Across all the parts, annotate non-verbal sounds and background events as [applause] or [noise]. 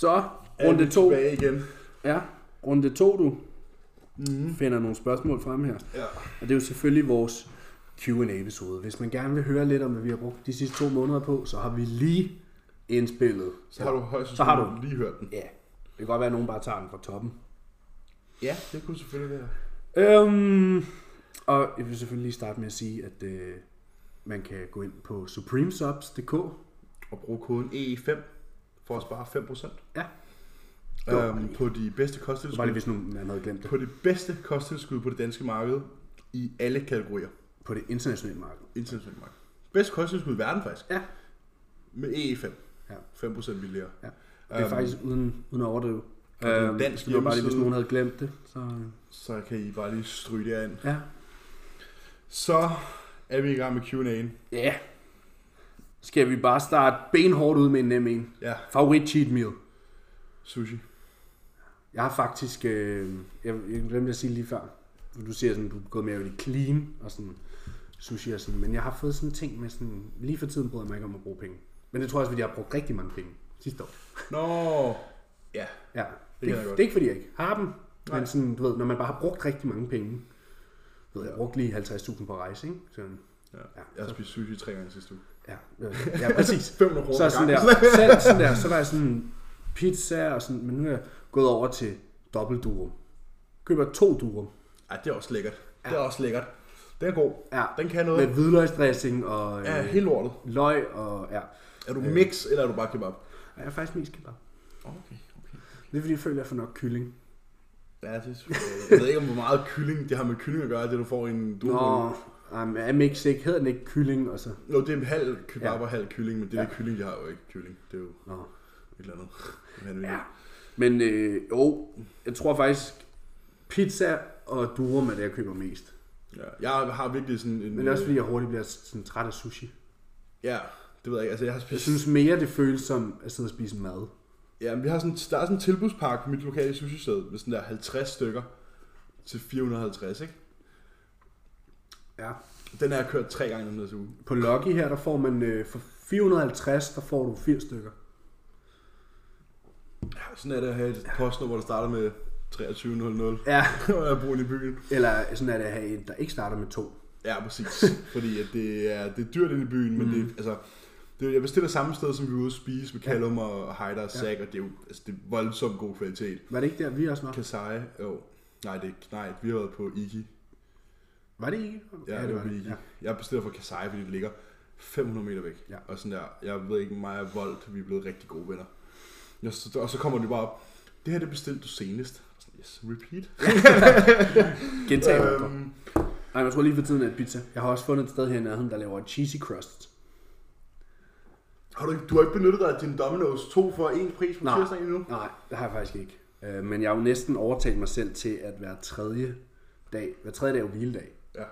Så, runde to. tilbage igen. Ja, runde to, du Mm. finder nogle spørgsmål frem her. Ja. Og det er jo selvfølgelig vores Q&A-episode. Hvis man gerne vil høre lidt om, hvad vi har brugt de sidste to måneder på, så har vi lige indspillet. Så har du højst Så har sandsynligt lige hørt den. Ja, det kan godt være, at nogen bare tager den fra toppen. Ja, det kunne selvfølgelig være. Øhm, og jeg vil selvfølgelig lige starte med at sige, at øh, man kan gå ind på supremesubs.dk. Og bruge koden EE5 for at spare 5%. Ja. Det Øhm, på de bedste Det var kosttilskud. hvis nu man havde glemt det. På det bedste kosttilskud på det danske marked i alle kategorier. På det internationale marked. Internationalt marked. Bedste kosttilskud i verden faktisk. Ja. Med EE5. Ja. 5% billigere. Ja. Det er Øhm, faktisk uden, uden at overdrive. det er Øhm, dansk det var bare lige, hvis nogen havde glemt det. Så, Så kan I bare lige stryge det ind. ja. Så er vi i gang med Q&A'en. Ja. Skal vi bare starte benhårdt ud med en nem en. Ja, Favorit cheat meal. sushi. Jeg har faktisk, øh, jeg, jeg glemte at sige lige før, du siger sådan, du er gået mere i clean og sådan sushi og sådan, men jeg har fået sådan en ting med sådan, lige for tiden bryder jeg mig ikke om at bruge penge. Men det tror jeg også, fordi jeg har brugt rigtig mange penge sidste år. Nå, ja. Ja, det, det, er, det er ikke fordi jeg ikke har dem, Nej. men sådan, du ved, når man bare har brugt rigtig mange penge, ved, jeg har brugt lige 50.000 på rejse, ikke? Så, ja. Ja, Jeg har så- spist sushi tre gange sidste uge. Ja, øh, ja, [laughs] præcis. 500 kroner Så sådan der, selv sådan der, så var jeg sådan pizza og sådan, men nu er jeg gået over til dobbelt durum. Køber to durum. Ej, det er også lækkert. Det Ja. er også lækkert. Den er god. Ja, Den kan noget. med hvidløgsdressing og Ja, øh, helt lortet. løg og ja. Er du mix, eller er du bare kebab? Jeg er faktisk mest kebab. Okay, okay. Det er fordi, jeg føler, at jeg får nok kylling. Selvfølgelig- Jeg ved ikke, om hvor meget kylling det har med kylling at gøre, det du får i en Nå, durum. um, er mix ikke, hedder den ikke kylling og så? Nå, det er halv kebab Ja. og halv kylling, men det Ja. der kylling, de har jo ikke kylling. Det er jo Nå. et eller andet. Vanvittigt. Ja. Men øh, jo, jeg tror faktisk, pizza og durum er det, jeg køber mest. Ja. Jeg har virkelig sådan en... Men også fordi, jeg hurtigt bliver sådan træt af sushi. Ja, det ved jeg ikke. Altså, jeg har Jeg spist... synes mere, det føles som at sidde og spise mad. Ja, men vi har sådan, der er sådan en tilbudspakke på mit lokale sushi-sted med sådan der 50 stykker til 450, ikke? Ja. Den har jeg kørt tre gange den uge. På Lucky her, der får man øh, for 450, der får du 80 stykker. Ja, sådan er det at have et postnummer, der starter med 2300, Ja. [laughs] og jeg bor i byen. Eller sådan er det at have et, der ikke starter med to. Ja, præcis. Fordi at det, er, det er dyrt inde i byen, men mm. det, altså, det, jeg bestiller samme sted, som vi var ude at spise med Callum og Heider og Zach, og det er jo altså, det er voldsomt god kvalitet. Var det ikke der, vi også var? Kasai, jo. Nej, det er ikke, nej, vi har været på Iki. Var det ikke? Ja, det var på Iki. Ja. Jeg bestiller fra Kasai, fordi det ligger 500 meter væk. Ja. Og sådan der, jeg ved ikke, mig og Volt, vi er blevet rigtig gode venner. Ja, så, og så kommer de bare op, det her det bestilte du senest. Og Sådan, yes, repeat. [laughs] Gentag øhm. Nej, jeg tror lige for tiden er pizza. Jeg har også fundet et sted her i nærheden, der laver cheesy crust. Har du, ikke- du har ikke benyttet dig af din Domino's 2 for en pris på Nej. tirsdag endnu? Nej, det har jeg faktisk ikke. Øh, Men jeg har jo næsten overtalt mig selv til at hver tredje dag, hver tredje dag er jo hviledag. Ja,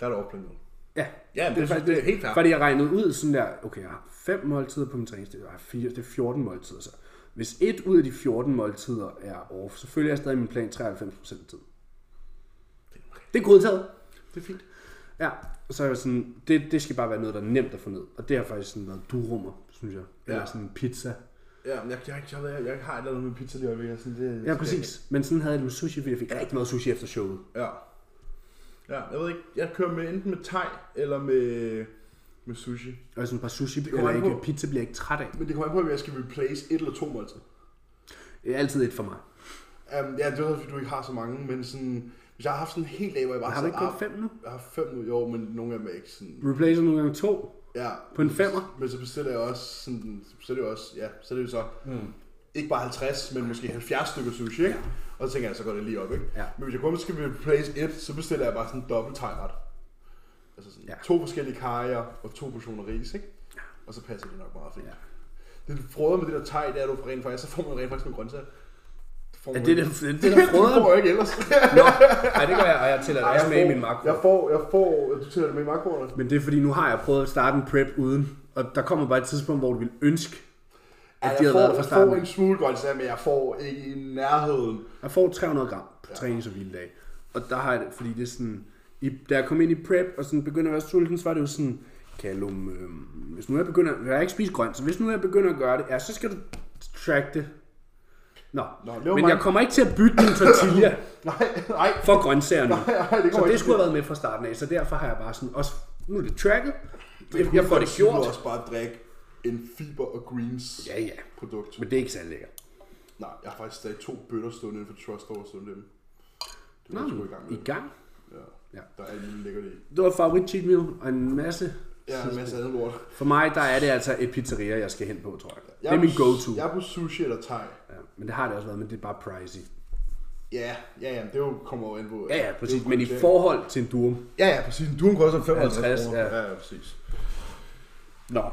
der er der overplantet. Ja, Ja, det er faktisk det er helt fair. Fordi jeg regnede ud sådan der, okay, jeg har fem måltider på min træningsdag, jeg har fire, det er 14 måltider. Så hvis et ud af de 14 måltider er off, så følger jeg stadig min plan 93% af tiden. Det er godtaget. Det er fint. Ja, og så er jeg sådan, det, det skal bare være noget, der er nemt at få ned. Og det har faktisk sådan været durummer, synes jeg. Eller Ja. sådan pizza. Ja, men jeg, jeg, jeg, jeg, jeg har et eller andet med pizza lige øjeblikket, sådan det, Ja, præcis. Men sådan havde jeg det med sushi, fordi jeg fik rigtig meget sushi efter showet. Ja. Ja, jeg ved ikke, jeg kører med enten med thai eller med, med sushi. Og sådan et par sushi, kommer eller ikke, på. pizza bliver jeg ikke træt af. Men det kommer an på, om jeg skal replace et eller to måltider. Det er altid et for mig. Um, ja, det er fordi du ikke har så mange, men sådan, jeg har haft sådan en hel dag, hvor jeg bare Har du ikke kun fem nu? Jeg har fem nu, jo, men nogle af dem er ikke sådan... Replacer nogle gange to Ja, på en femmer. men så bestiller jeg også sådan, så er det jo også, ja, så er det jo så, mm. ikke bare 50, men måske 70 stykker sushi, ikke? Ja. Og så tænker jeg, så går det lige op, ikke? Ja. Men hvis jeg kun skal replace et, så bestiller jeg bare sådan en dobbelt thai-ret. Altså sådan Ja. ja. to forskellige kajer og to portioner ris, ikke? Og så passer det nok meget fint. Ja. Ja. Det frode med det der thai, det er du får rent faktisk, så får man rent faktisk nogle grøntsager. Får Ja, det er det, det, [laughs] er der det får frøder. jeg ikke ellers. [laughs] Nå, nej, det gør jeg, og jeg tæller det også med i min makro. Jeg får, jeg får, du tæller det med i makroerne. Men det er fordi, nu har jeg prøvet at starte en prep uden, og der kommer bare et tidspunkt, hvor du vil ønske, Ja, at de jeg, havde været får, fra jeg starten. får en smule grøntsager, men jeg får ikke i nærheden. Jeg får 300 gram på Ja. trænings- og hviledag. Og der har jeg det, fordi det er sådan, i, da jeg kom ind i prep og sådan begynder at være sulten, så var det jo sådan, Callum, øh, hvis nu jeg begynder, jeg har ikke spist grønt, så hvis nu jeg begynder at gøre det, ja, så skal du track det Nå, Nå, Nå det men mig. jeg kommer ikke til at bytte min tortilla [coughs] Nej, nej. for grøntsager nu. Nej, nej, det så det skulle have været med fra starten af, så derfor har jeg bare sådan, også, nu er det tracket, jeg, jeg får det Du gjort. også bare drikke en fiber og greens Ja, ja, produkt. men det er ikke særlig lækkert. Nej, jeg har faktisk stadig to bøtter stående inden for Trust over sådan dem. Det Nå, var jeg sgu i gang i med. gang. Ja. Ja. Der er alt muligt lækkert i. Det var favorit cheat meal og en masse. Ja, en masse andet lort. For mig, der er det altså et pizzeria, jeg skal hen på, tror jeg. Jeg Det er min go-to. Jeg er på sushi eller thai. Men det har det også været, men det er bare pricey. Ja, ja, ja, det jo kommer over ind på. Ja, ja, præcis. jo Men i forhold til en durum. Ja, ja, præcis. En durum koster 55 50, kroner. ja. ja, ja, præcis. Nå.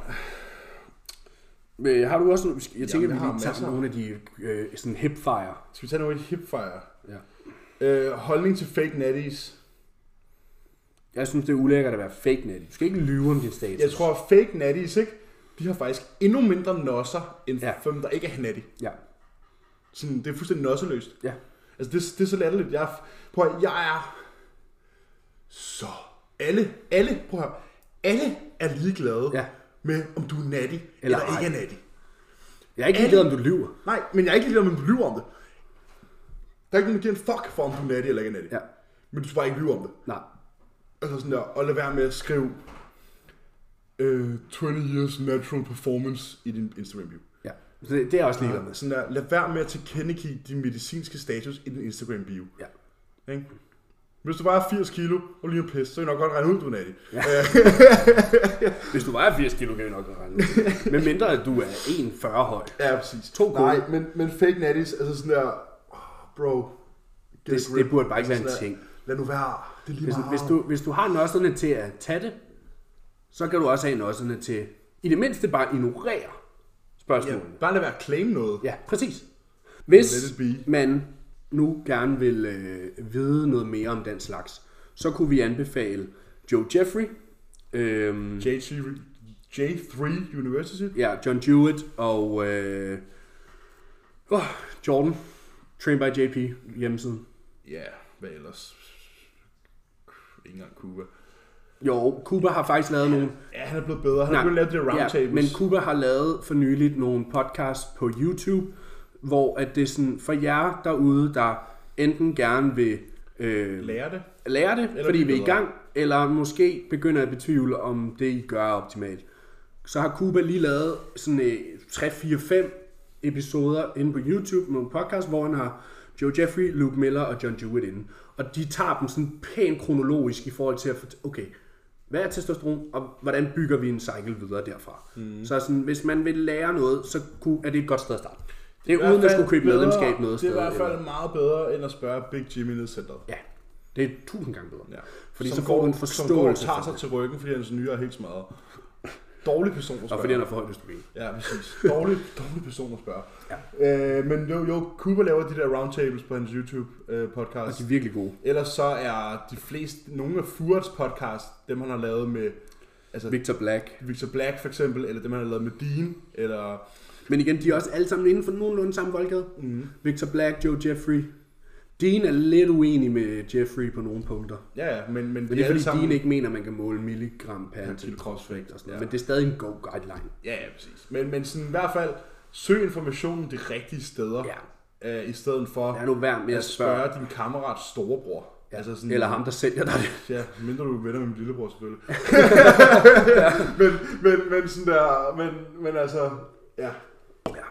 Men har du også... Jeg tænker, jeg vi lige tager nogle af de øh, sådan hipfire. Skal vi tage noget i hipfire? Ja. Øh, holdning til fake natties. Jeg synes, det er ulækkert at være fake net. Du skal ikke lyve om din status. Jeg tror, fake natties, ikke? De har faktisk endnu mindre nosser, end ja. dem, der ikke er natty. Ja. Sådan, det er fuldstændig nosseløst. Ja. Altså, det, det er så latterligt. Jeg, prøv at, jeg er så... Alle, alle, prøv at alle er ligeglade Ja. med, om du er natty eller, Eller eller ej. ikke er natty. Jeg er ikke ligeglad, om du lyver. Nej, men jeg er ikke ligeglad, om du lyver om det. Der er ikke nogen, der giver en fuck for, om du er natty eller ikke er natty. Ja. Men du skal bare ikke lyve om det. Nej. Altså sådan der, og lad være med at skrive øh, 20 years natural performance i din Instagram-bio. Så det, det er jeg også ligeglad med. Sådan der, lad være med at tilkendegive din medicinske status i din Instagram-bio. Ja. Ikke? Hvis du vejer 80 kilo og lige en pisse, så er jeg nok godt regne ud, du er natty. Ja. [laughs] Hvis du vejer 80 kilo, kan vi nok godt regne. ud. Men mindre, at du er 1,40 høj. Ja, præcis. To gode. Nej, men, men fake natties, altså sådan der, oh, bro. Det, det burde bare ikke være Altså en sådan ting. Lad nu være. Det er lige Hvis, meget. hvis, du, hvis du har nosserne til at tage det, så kan du også have nosserne til, i det mindste bare ignorere Ja, spørgsmålene. bare lad være at claim noget. Ja, præcis. Hvis man nu gerne vil øh, vide noget mere om den slags, så kunne vi anbefale Joe Jeffrey, øhm, J3, J3 University. ja, John Jewett og øh, oh, Jordan, Train by JP hjemmesiden. Ja, hvad ellers? Ikke engang Cuba. Jo, Cuba har faktisk lavet nogle... Ja, han er blevet bedre. Han er begyndt at lave de roundtables. ja, men Cuba har lavet for nyligt nogle podcasts på YouTube, hvor at det er sådan, for jer derude, der enten gerne vil øh, lære det. lære det, Eller fordi vi er i gang, eller måske begynder at betvivle, om det I gør er optimalt. Så har Cuba lige lavet sådan øh, 3, 4, 5 episoder inde på YouTube med en podcast, hvor han har Joe Jeffrey, Luke Miller og John Jewett inde. Og de tager dem sådan pænt kronologisk i forhold til at okay, hvad er testosteron, og hvordan bygger vi en cycle videre derfra. Mm. Så sådan, hvis man vil lære noget, så kunne, er det et godt sted at starte. Det er I hvert uden at skulle købe bedre- medlemskab noget Det er sted. i hvert fald eller- meget bedre, end at spørge Big Jimmy nede i centret. Ja, det er tusind gange bedre. Ja. Fordi Som så får du en går- forståelse Som går tager det. sig til ryggen, fordi hans nyere er helt smadret. Dårlig person at spørge. Og fordi han har for højt østrogen. Ja, præcis. Dårlig, dårlig person at spørge. Ja. Øh, men jo, jo, Cooper laver de der roundtables på hans YouTube-podcast. Og de er virkelig gode. Ellers så er de fleste, nogle af Furets podcast, dem han har lavet med altså Victor Black. Victor Black for eksempel, eller dem han har lavet med Dean, eller... Men igen, de er også alle sammen inden for nogenlunde samme boldgade. Mm. Victor Black, Joe Jeffrey. Dean er lidt uenig med Jeffrey på nogle punkter. Ja, ja, men, men, Men de det er fordi, sammen... Dean ikke mener, at man kan måle milligram per kilo til crossfit og sådan noget. Ja. Men det er stadig en god guideline. Ja, ja, præcis. Men, men sådan, i hvert fald, søg informationen de rigtige steder, Ja. øh, i stedet for Lad nu være med at at spørge. spørge din kammerats storebror. Ja. Altså sådan, Eller ham, der sælger dig det. Ja, mindre du er venner med min lillebror selvfølgelig. [laughs] [laughs] men, men, men sådan der, men, men altså, ja. Ja.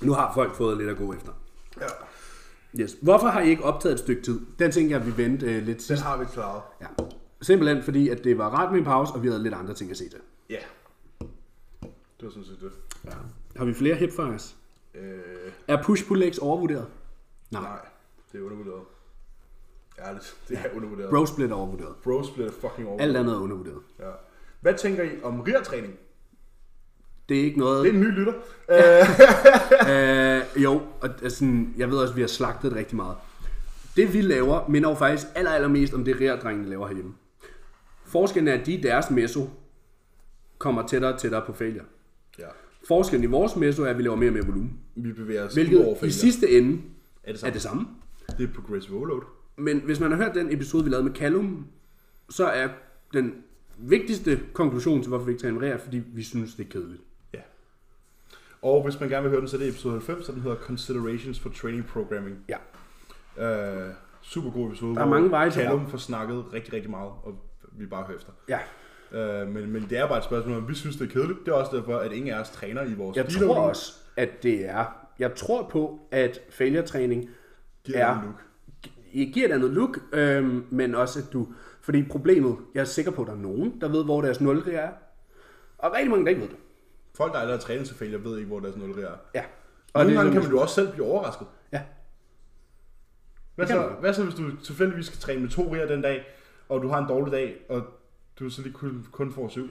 Nu har folk fået lidt at gå efter. ja. Yes. Hvorfor har I ikke optaget et stykke tid? Den tænker jeg, vi vente øh, lidt Den sidst. har vi klaret. Ja. Simpelthen fordi, at det var ret med en pause, og vi havde lidt andre ting at se til. Ja. Det var sådan set det. Ja. Har vi flere hipfires? Øh, Er push-pull legs overvurderet? Nej. nej, det er undervurderet. Ærligt, det er undervurderet. Bro split er overvurderet. Bro split er fucking over. Alt andet er undervurderet. Ja. Hvad tænker I om RIA-træning? Det er ikke noget... Det er en ny lytter. Øh, [laughs] Øh, jo, og altså, jeg ved også, at vi har slagtet det rigtig meget. Det vi laver, minder jo faktisk aller, allermest om det rerdrengene laver herhjemme. Forskellen er, at de i deres meso kommer tættere og tættere på failure. ja. Forskellen i vores meso er, at vi laver mere og mere volumen. Vi bevæger os Hvilket over i failure. sidste ende er det er samme. det samme. Det er progressive overload. Men hvis man har hørt den episode, vi lavede med Callum, så er den vigtigste konklusion til, hvorfor vi ikke træner fordi vi synes, det er kedeligt. Og hvis man gerne vil høre den, så er det episode 90, så den hedder Considerations for Training Programming. Ja. Øh, super god episode. Der er mange veje til Callum får snakket rigtig, rigtig meget, og vi bare hører efter. Ja. Øh, men, men det er bare et spørgsmål, om vi synes, det er kedeligt. Det er også derfor, at ingen af os træner i vores Jeg tror også, at det er... Jeg tror på, at failure-træning Giver er- look. gi- giver et andet look, øhm, men også at du... Fordi problemet, jeg er sikker på, at der er nogen, der ved, hvor deres nulre er. Og rigtig mange, der ikke ved det. Folk, der aldrig har trænet til failure, ved ikke, hvor deres nulre er. Ja. Og Nogle det gange kan man jo også selv blive overrasket. Ja. Hvad så, hvad så, hvis du tilfældigvis skal træne med to riger den dag, og du har en dårlig dag, og du så lige kun, kun får syv?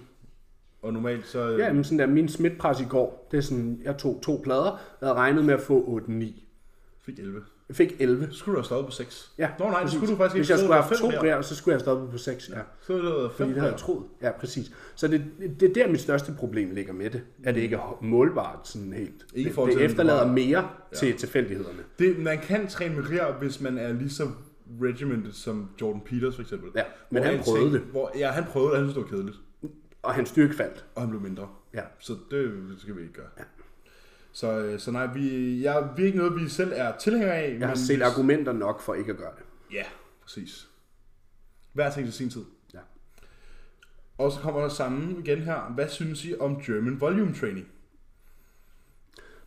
Og normalt så... Ja, men sådan der, min smitpres i går, det er sådan, jeg tog to plader, jeg havde regnet med at få 8-9. Fik 11. Jeg fik 11. Så skulle du have stoppet på 6. Ja, Nå nej, det skulle du faktisk ikke. Hvis jeg skulle have haft to bræer, så skulle jeg have stoppet på 6, ja. Så er det været Fordi 5 det havde jeg troet. Ja, præcis. Så det, det er der, mit største problem ligger med det. At det ikke er målbart sådan helt. Ikke Det, det efterlader mere til tilfældighederne. Det, man kan træne med riger, hvis man er lige så regimented som Jordan Peters for eksempel. Ja, men han prøvede det. Hvor, ja, han prøvede det, han synes, det var kedeligt. Og hans styrke faldt. Og han blev mindre. Ja. Så det skal vi ikke gøre. Ja. Så, øh, så nej, vi, jeg, vi er ikke noget, vi selv er tilhængere af. Jeg har set argumenter nok for ikke at gøre det. Ja, præcis. Hver ting til sin tid. Ja. Og så kommer der sammen igen her. Hvad synes I om German Volume Training?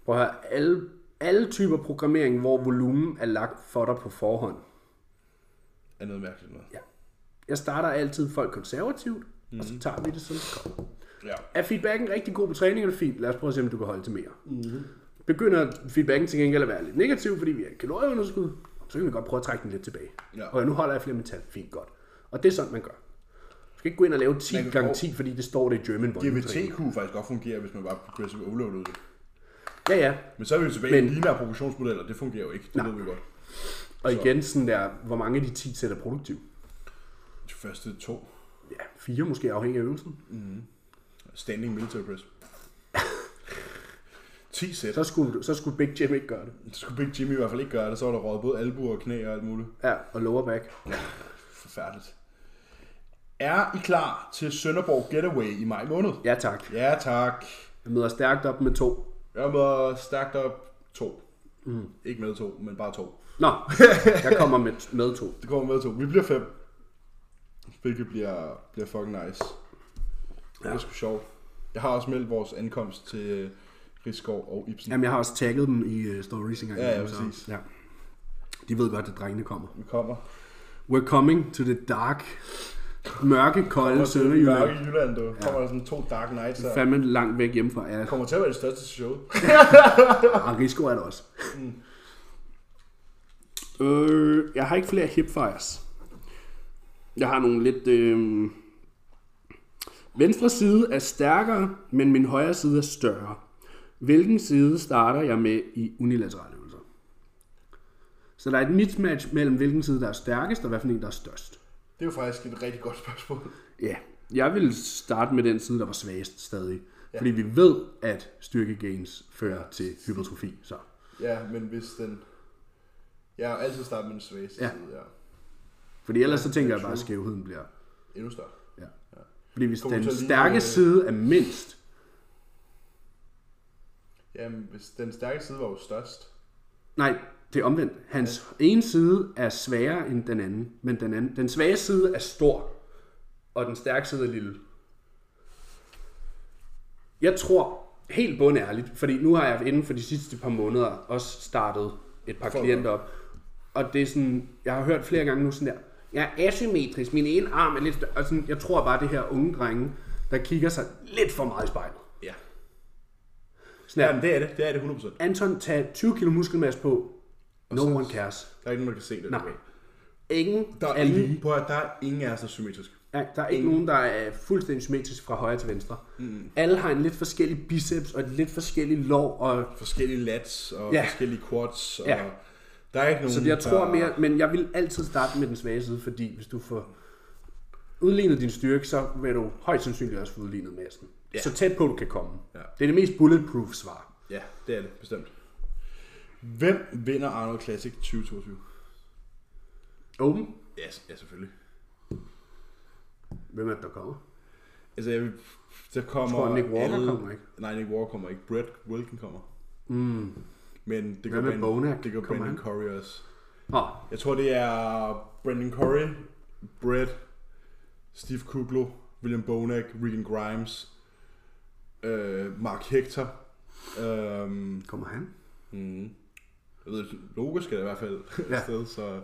Prøv at høre, alle, alle typer programmering, hvor volumen er lagt for dig på forhånd. Er noget mærkeligt noget. Jeg starter altid folk konservativt, mm. og så tager vi det, som det kommer. Ja. Er feedbacken rigtig god på træning, er det fint. Lad os prøve at se, om du kan holde til mere. Mm. Begynder feedbacken til gengæld at være lidt negativ, fordi vi er i kalorieunderskud, så kan vi godt prøve at trække den lidt tilbage. Ja. Og nu holder jeg flere metal. Fint, godt. Og det er sådan, man gør. Du skal ikke gå ind og lave 10 Man kan gange prøve- 10, fordi det står det i German Volume GVT Training. kunne faktisk godt fungere, hvis man bare progressive overloadede det. Ja, ja. Men så er vi jo tilbage i Men- lineære progressionsmodeller. Det fungerer jo ikke. Det Nej. ved vi godt. Og Så- igen sådan der, hvor mange af de 10 sæt er produktive? De første to. Ja, fire måske afhængig af øvelsen. Standing military press. 10 sæt. Så skulle, så skulle Big Jim ikke gøre det. Så skulle Big Jimmy i hvert fald ikke gøre det. Så var der røget både albuer og knæ og alt muligt. Ja, og lower back. Forfærdeligt. Er I klar til Sønderborg Getaway i maj måned? Ja, tak. Ja, tak. Jeg møder stærkt op med to. Jeg møder stærkt op to. Mm. Ikke med to, men bare to. Nå, jeg kommer med, med to. Det kommer med to. Vi bliver fem. Hvilket bliver, bliver fucking nice. Det er sgu sjovt. Jeg har også meldt vores ankomst til øh, Rigskov og Ibsen. Jamen, jeg har også tagget dem i uh, stories engang. Ja, ja, præcis. Ja. De ved godt, at drengene kommer. Vi kommer. We're coming to the dark, mørke, kolde Mørke Sønderjylland. i Jylland, du. Kommer der sådan to Dark Nights her. Fandme langt væk hjemmefra. Ja, Kommer til at være det største show. [laughs] [laughs] og Risko er der også. Øh, jeg har ikke flere hipfires. Jeg har nogle lidt... Øh... Venstre side er stærkere, men min højre side er større. Hvilken side starter jeg med i unilaterale øvelser? Så der er et mismatch mellem hvilken side, der er stærkest, og hvad for en, der er størst. Det er jo faktisk et rigtig godt spørgsmål. Ja, jeg vil starte med den side, der var svagest stadig. Ja. Fordi vi ved, at styrkegains fører til hypertrofi. Så. Ja, men hvis den... Jeg har altid startet med den svageste Ja. side, ja. Fordi ellers så tænker jeg bare, at skævheden bliver... Endnu større. Ja. Fordi hvis den stærke øh, side er mindst, Jamen, hvis den stærke side var jo størst. nej, det er omvendt. Hans ene side er sværere end den anden, men den, anden, den svage side er stor, og den stærke side er lille. Jeg tror, helt bundærligt, fordi nu har jeg inden for de sidste par måneder også startet et par Folk klienter op, og det er sådan, jeg har hørt flere gange nu sådan der, jeg er asymmetrisk, min ene arm er lidt større, og sådan, jeg tror bare det her unge drenge, der kigger sig lidt for meget i spejlet. Ja. Sådan der, Jamen, det er det. Det er det 100%. Der Anton, tag 20 kilo muskelmasse på. No så- one cares. er ikke nogen, der kan se det. Nej. Ingen Der er, er ingen, prøv at, der er ingen af os, der er symmetrisk. Ja, der er ikke nogen, der er fuldstændig symmetrisk fra højre til venstre. Mm. Alle har en lidt forskellig biceps og et lidt forskellig lov. Og, Forskellige lats og Ja. ja. forskellige quads. Og Ja. Der er ikke nogen, så jeg tror der... mere, men jeg vil altid starte med den svage side, fordi hvis du får udlignet din styrke, så vil du højst sandsynligt også få udlignet massen. Ja. Så tæt på du kan komme. Ja. Det er det mest bulletproof svar. Ja, det er det, bestemt. Hvem vinder Arnold Classic 2022? Open. Ja, ja selvfølgelig. Hvem er det, der kommer? Altså, jeg, vil- der kommer... Jeg tror, Nick Walker alle- kommer ikke. Nej, Nick Walker kommer ikke. Brett Wilkin kommer. Mm. Men det går Brandon, Bonak? det går Kommer Brandon han? Curry også. Nå, Jeg tror, det er Brandon Curry, Brett, Steve Kuglo, William Bonak, Regan Grimes, øh, Mark Hector. Øh, kommer han? mm, jeg ved, Logo skal det i hvert fald Ja. [laughs] sted, så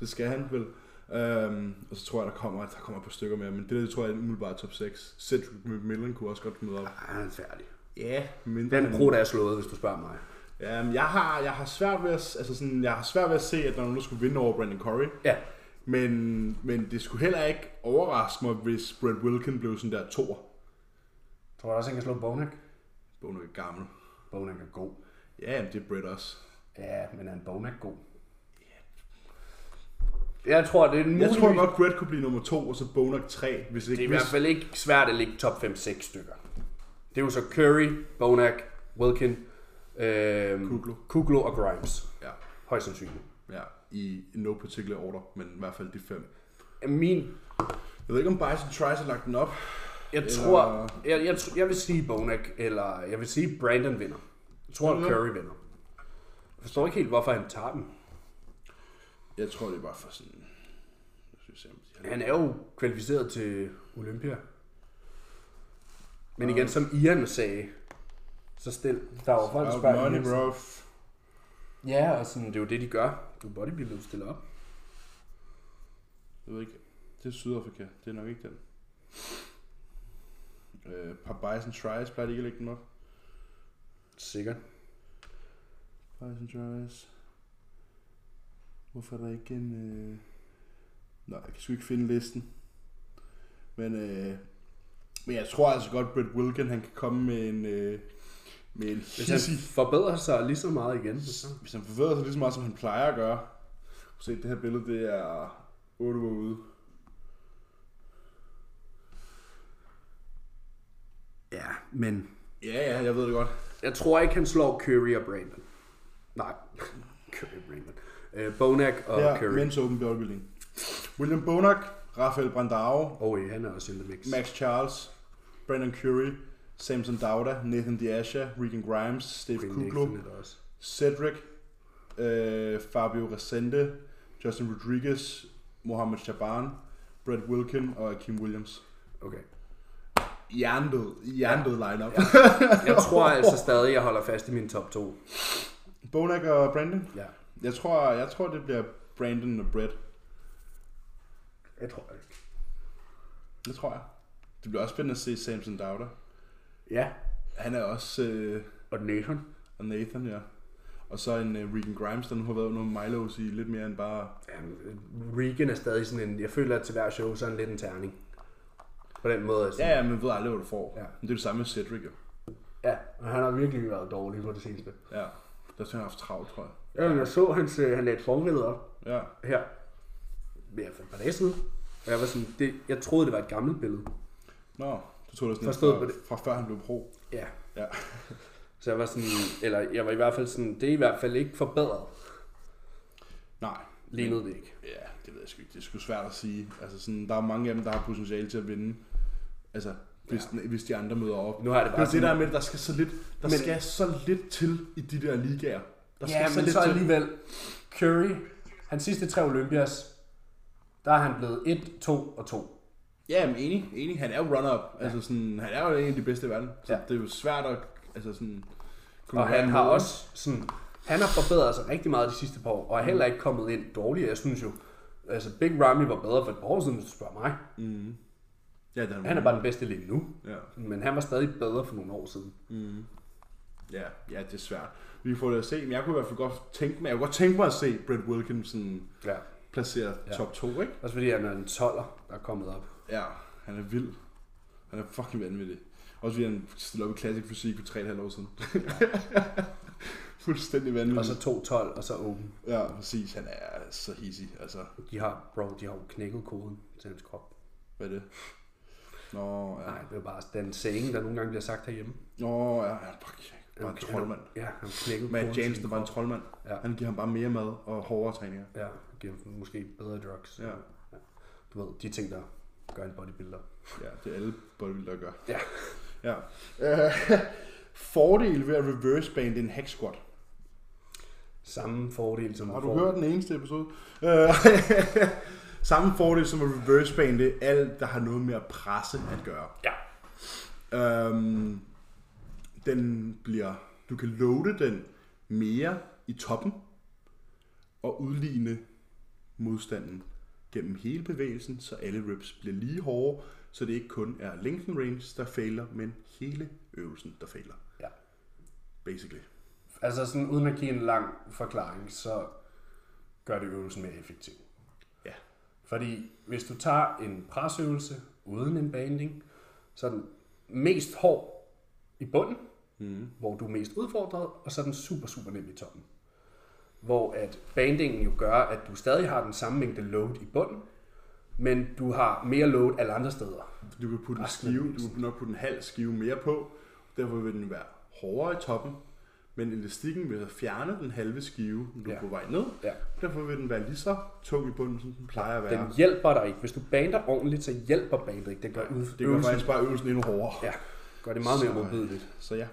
det skal han vel. Øhm, og så tror jeg, der kommer, der kommer et par stykker mere, men det, det tror jeg er umiddelbart top 6. Cedric McMillan kunne også godt møde op. Ej, han er færdig. Ja, men Den pro, der er slået, hvis du spørger mig. Jamen, jeg har, jeg har svært ved at, altså sådan, jeg har svært ved at se, at der er nogen, der skulle vinde over Brandon Curry. Ja. Men, men det skulle heller ikke overraske mig, hvis Brett Wilkin blev sådan der toer. Tror du også, han kan slå Bonak? Bonak er gammel. Bonak er god. Ja, men det er Brett også. Ja, men er en Bonak god? Jeg tror, det er Jeg muligvis... tror godt, Brett kunne blive nummer to, og så Bonak 3, hvis Det ikke... er i hvert fald ikke svært at ligge top 5-6 stykker. Det er jo så Curry, Bonak, Wilkin, øh, Kuglo. Kuglo og Grimes. Ja, Højst sandsynligt. ja, i no particular order, men i hvert fald de fem. Min, Jeg ved ikke, om Bison Trice har lagt den op. jeg Eller- tror, jeg, jeg, jeg vil sige Bonak, eller jeg vil sige Brandon vinder. Jeg tror, at. Curry vinder. Jeg forstår ikke helt, hvorfor han tager den. Jeg tror, det er bare for sådan... Jeg synes, jeg Han er jo kvalificeret til Olympia. Men igen, som Ian sagde, så stil, der var folk, der spørger money, bro. Ja, og sådan, det er jo det, de gør. Du er bodybuilder, du stiller op. Jeg ved ikke. Det er Sydafrika. Det er nok ikke den. Øh, par Bison Tries, plejer de ikke at lægge dem op? Sikkert. Bison Tries. Hvorfor er der ikke en... Øh... Nej, jeg kan sgu ikke finde listen. Men, øh... Men jeg tror altså godt, Brett Wilkin, han kan komme med en... Øh... Med en Hvis han forbedrer sig lige så meget igen, så... Hvis han forbedrer sig lige så meget, som han plejer at gøre. Se, det her billede, det er 8 uger ude. Ja, men... Ja, ja, jeg ved det godt. Jeg tror ikke, han slår Curry og Brandon. Nej, [laughs] Curry og Brandon. Uh, Bonak og Her, Curry. Men's Open Bodybuilding. William Bonak, Rafael Brandao, Og oh, han er også in the mix. Max Charles, Brandon Curry, Samson Dauda, Nathan Diasha, Regan Grimes, Steve Quinn Kuglo. Cedric, øh, Fabio Resende, Justin Rodriguez, Mohamed Shaban, Brett Wilkin og Kim Williams. Okay. Jerndød, jerndød line-up. Jeg tror altså stadig, jeg holder fast i min top 2. Bonak og Brandon. Ja. Jeg tror, jeg tror, det bliver Brandon og Brett. Jeg tror ikke. Det tror jeg. Det bliver også spændende at se Samson Dauda. Ja. Han er også... Øh, Og Nathan. og Nathan, ja. Og så en uh, Regan Grimes, der nu har været under Milos i lidt mere end bare... Jamen, Regan er stadig sådan en... Jeg føler, at til hver show, så er han lidt en terning. På den måde. Altså. Ja, ja, men ved aldrig, hvad du får. Ja. Men det er det samme med Cedric, jo. ja. Og han har virkelig været dårlig på det seneste. Ja. Der har han haft travlt, tror jeg. Ja, jeg så hans, øh, han lagde et formbillede op Ja. her. Ja, for et par dage siden. Og jeg var sådan, det, jeg troede, det var et gammelt billede. Nå, du tog det sådan Forstået fra, på det. fra før han blev pro. Ja. Ja. Så jeg var sådan, eller jeg var i hvert fald sådan, det er i hvert fald ikke forbedret. Nej. Lignede det ikke. Ja, det ved jeg sgu ikke. Det er sgu svært at sige. Altså sådan, der er mange af dem, der har potentiale til at vinde. Altså, hvis, ja. hvis de andre møder op. Nu har jeg det Det bare er det der sådan, med, der skal så lidt, der Men- skal så lidt til i de der ligaer. Der skal ja, så men lidt så til. alligevel, Curry, hans sidste tre Olympias, der er han blevet 1, 2 og 2. Ja, men enig, enig. Han er jo runner-up. Ja. Altså sådan, han er jo en af de bedste i verden. Så Ja. det er jo svært at, altså sådan... Og han har også sådan, han har forbedret sig rigtig meget de sidste par år, og er heller ikke kommet ind dårligere. Jeg synes jo, altså Big Ramy var bedre for et par år siden, hvis du spørger mig. Mm. Ja, er Han er bare den bedste lige nu, Ja. men han var stadig bedre for nogle år siden. Mm. Ja, ja, det er svært. Vi får det at se, men jeg kunne i hvert fald godt tænke mig, jeg kunne godt tænke mig at se Brett Wilkinson Ja. placere Ja. top 2, ikke? Også fordi han er en 12'er, der er kommet op. Ja, han er vild. Han er fucking vanvittig. Også fordi han stillede op i Classic Fysik for 3,5 år siden. [laughs] Fuldstændig vanvittig. Og så 2-12, og så Open. Ja, præcis. Han er så hissig. Altså, De har, bro, de har jo knækket koden til hans krop. hvad er det? Nå, ja. Nej, det er bare den saying, der nogle gange bliver sagt herhjemme. Nå, ja. Han er bare, en troldmand. Ja, han knækkede Matt James, der var en troldmand. Ja. Han giver ham bare mere mad og hårdere træninger. Ja, giver dem måske bedre drugs. Ja. Du ved, de ting, der gør en bodybuilder. Ja, det er alle bodybuildere, der gør. Ja. Ja. Øh, [laughs] fordel ved at reverse band en hack squat. Samme fordel som Har du får- hørt den eneste episode? Øh, [laughs] Samme fordel som at reverse bande alt, der har noget med at presse at gøre. Ja. Øhm, den bliver, du kan loade den mere i toppen og udligne modstanden gennem hele bevægelsen, så alle reps bliver lige hårde, så det ikke kun er lengthen range, der fejler, men hele øvelsen, der fejler. Ja. Basically. Altså sådan, uden at give en lang forklaring, så gør det øvelsen mere effektiv. Ja. Fordi hvis du tager en presøvelse uden en banding, så er den mest hård i bunden, mm. hvor du er mest udfordret, og så er den super, super nem i toppen. Hvor at bandingen jo gør, at du stadig har den samme mængde load i bunden, men du har mere load alle andre steder. Du kan putte en skive, du kan nok putte en halv skive mere på, derfor vil den være hårdere i toppen, men elastikken vil fjerne den halve skive, når du er Ja. på vej ned. Ja. Derfor vil den være lige så tung i bunden, som den plejer at være. Den hjælper dig ikke. Hvis du bander ordentligt, så hjælper bandet ikke. Det gør, ud, det gør faktisk bare øvelsen endnu hårdere. Ja, gør det meget mere Så- modbydeligt. Så ja.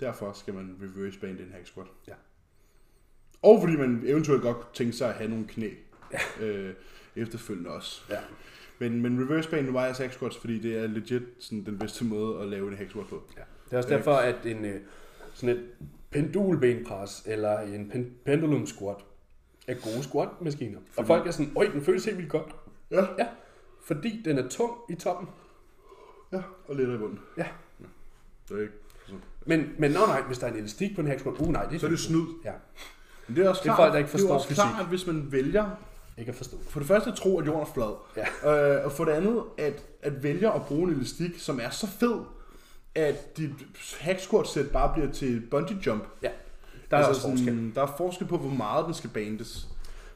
Derfor skal man reverse band en hack squat. Ja. Og fordi man eventuelt godt kunne tænke sig at have nogle knæ ja. øh, efterfølgende også. Ja. Men, men reverse band vejer hack squats, fordi det er legit sådan, den bedste måde at lave en hack squat på. Ja. Det er også derfor, at en, øh, sådan et pendulbenpres eller en pen, pendulum squat er gode squat-maskiner. Og folk er sådan, øj, den føles helt vildt godt. Ja. Ja, fordi den er tung i toppen. Ja, og lettere i bunden. Ja. Det er ikke. Så, Men, men nå nej, hvis der er en elastik på en hack squat, uh nej, det er, så er det snyd. Ja, Men det er også Det er klart, folk, der ikke det er forstår også fysik. klart, at hvis man vælger ikke at forstå. for det første at tro, at jorden er flad. Ja. Øh, og for det andet, at, at vælge at bruge en elastik, som er så fed, at dit hack squat sæt bare bliver til bungee jump. Ja, der er også forskel. Der er forskel på, hvor meget den skal bandes.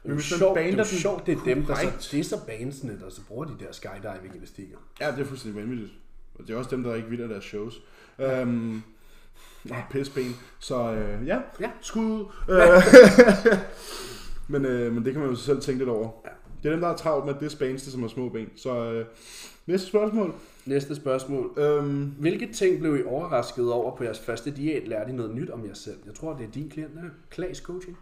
Men hvis man sjovt, det er, bander sjovt, det er dem, der så, det er så bandsene, der så bruger de der skydiving elastikker. Ja, det er fuldstændig vanvittigt. Og det er også dem, der ikke af deres shows. Ja. Øhm, ja, pisben. Så øh, ja, Ja. skud ud. Øh, [laughs] men, øh, men det kan man jo selv tænke lidt over. Ja. Det er dem, der er travlt med, det spaneste, som har små ben. Så øh, næste spørgsmål. Næste spørgsmål. Øhm, Hvilke ting blev I overrasket over på jeres første diæt? Lærte I noget nyt om jer selv? Jeg tror, det er din klient, der Klaas Coaching.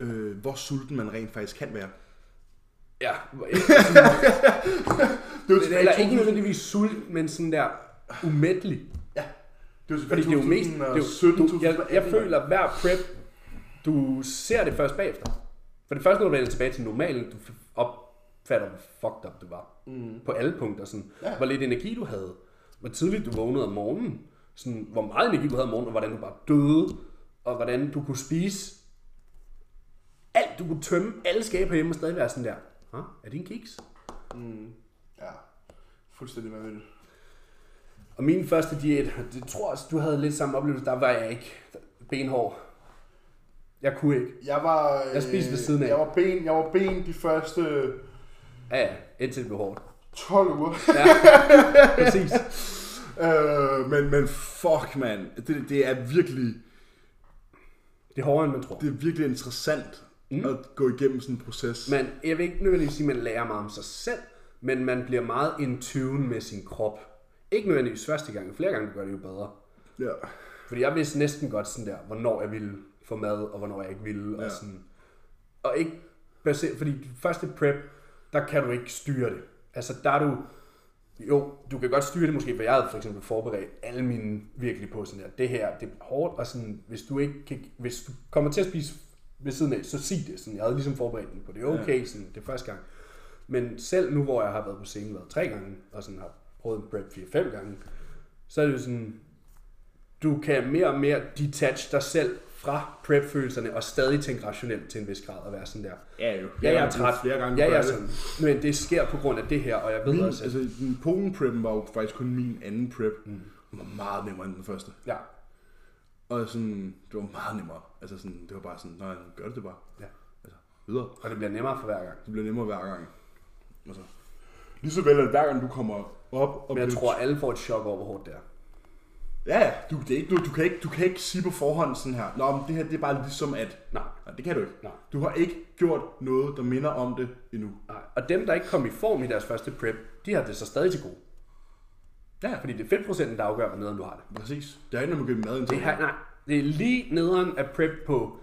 øh, hvor sulten man rent faktisk kan være. Ja, [laughs] Det er eller ikke 2000 nødvendigvis sult, men sådan der umættelig. Det er jo Fordi det er jo mest... Det er jo, 2017, du, jeg, jeg føler, hver prep, du ser det først bagefter. For det første, når du vender tilbage til normalen, du opfatter, hvor fucked up du var. Mm. På alle punkter. Sådan, Ja. Hvor lidt energi du havde. Hvor tidligt du vågnede om morgenen. Sådan, hvor meget energi du havde om morgenen, og hvordan du bare døde. Og hvordan du kunne spise alt. Du kunne tømme alle skabe hjemme og stadig være sådan der. Huh? Er det en kiks? Ja, fuldstændig vanvittigt. Og min første diæt, det tror jeg også, du havde lidt samme oplevelse, der var jeg ikke benhård. Jeg kunne ikke. Jeg var... Jeg spiste ved siden af. Jeg var ben, jeg var ben de første Ja, ja, indtil det blev hårdt. 12 uger. Ja, [laughs] præcis. øh, men, men fuck, man. Det, det er virkelig... Det er hårdere, end man tror. Det er virkelig interessant mm. at gå igennem sådan en proces. Men jeg vil ikke nødvendigvis sige, at man lærer meget om sig selv, men man bliver meget in tune med sin krop. Ikke nødvendigvis første gang, flere gange gør det jo bedre. Ja. Fordi jeg vidste næsten godt sådan der, hvornår jeg ville få mad, og hvornår jeg ikke ville. Ja. Og, sådan. og ikke baseret, fordi første prep, der kan du ikke styre det. Altså der er du, jo, du kan godt styre det måske, for jeg havde for eksempel forberedt alle mine virkelig på sådan der, det her, det er hårdt, og sådan, hvis du ikke kan, hvis du kommer til at spise ved siden af, så sig det sådan, jeg havde ligesom forberedt den på, det okay, sådan, det er første gang. Men selv nu, hvor jeg har været på scenen været tre gange, og sådan har prøvet en prep 4-5 gange, så er det jo sådan, du kan mere og mere detach dig selv fra prep-følelserne, og stadig tænke rationelt til en vis grad, og være sådan der. Ja, jo. Ja, jeg er træt. Flere gange Ja, jeg er det. sådan. Men det sker på grund af det her, og jeg ved Min, også, at... altså, den polen preppen var jo faktisk kun min anden prep. Mm. Den var meget nemmere end den første. Ja, Og sådan, det var meget nemmere. Altså sådan, det var bare sådan, nej, gør det det bare. Ja. Altså, videre. og det bliver nemmere for hver gang. Det bliver nemmere hver gang. Altså, lige så vel, at hver gang du kommer op og Men jeg tror, alle får et chok over, hvor hårdt det er. Ja, du, det er ikke, du, du, kan ikke, du kan ikke sige på forhånd sådan her, Nå, men det her det er bare ligesom at... Nej. Nej, det kan du ikke. Nej. Du har ikke gjort noget, der minder om det endnu. Nej. Og dem, der ikke kom i form i deres første prep, de har det så stadig til gode. Ja, Fordi det er 5% der afgør, hvor nederen du har det. præcis. Det er ikke noget med mad Det, her, nej, det er lige nederen af prep på...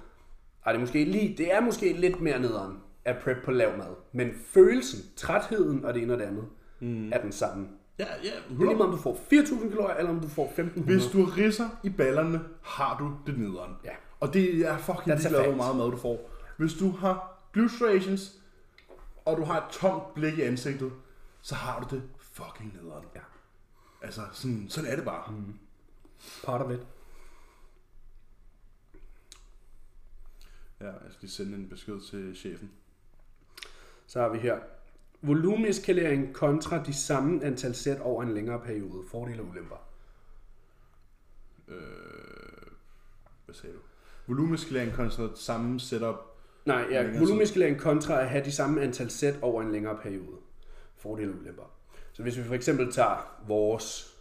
Ej, det er måske lige, det er måske lidt mere nederen af prep på lav mad. Men følelsen, trætheden og det ene og det andet, mm. er den samme. Ja, ja. Det er lige meget, om du får 4.000 kalorier, eller om du får 1.500. Hvis du risser i ballerne, har du det nederen. Ja. Og det er fucking ligeglad, hvor meget mad du får. Hvis du har glustrations, og du har et tomt blik i ansigtet, så har du det fucking nederen. Ja. Altså, sådan, sådan er det bare. Mm. Part of it. Ja, jeg skal lige sende en besked til chefen. Så har vi her. Volumeneskalering kontra de samme antal sæt over en længere periode. Fordele og ulemper. Øh, hvad sagde du? Volumeskalering kontra samme setup. Nej, ja, Længere volumeneskalering kontra at have de samme antal sæt over en længere periode. Fordele og ulemper. Så hvis vi for eksempel tager vores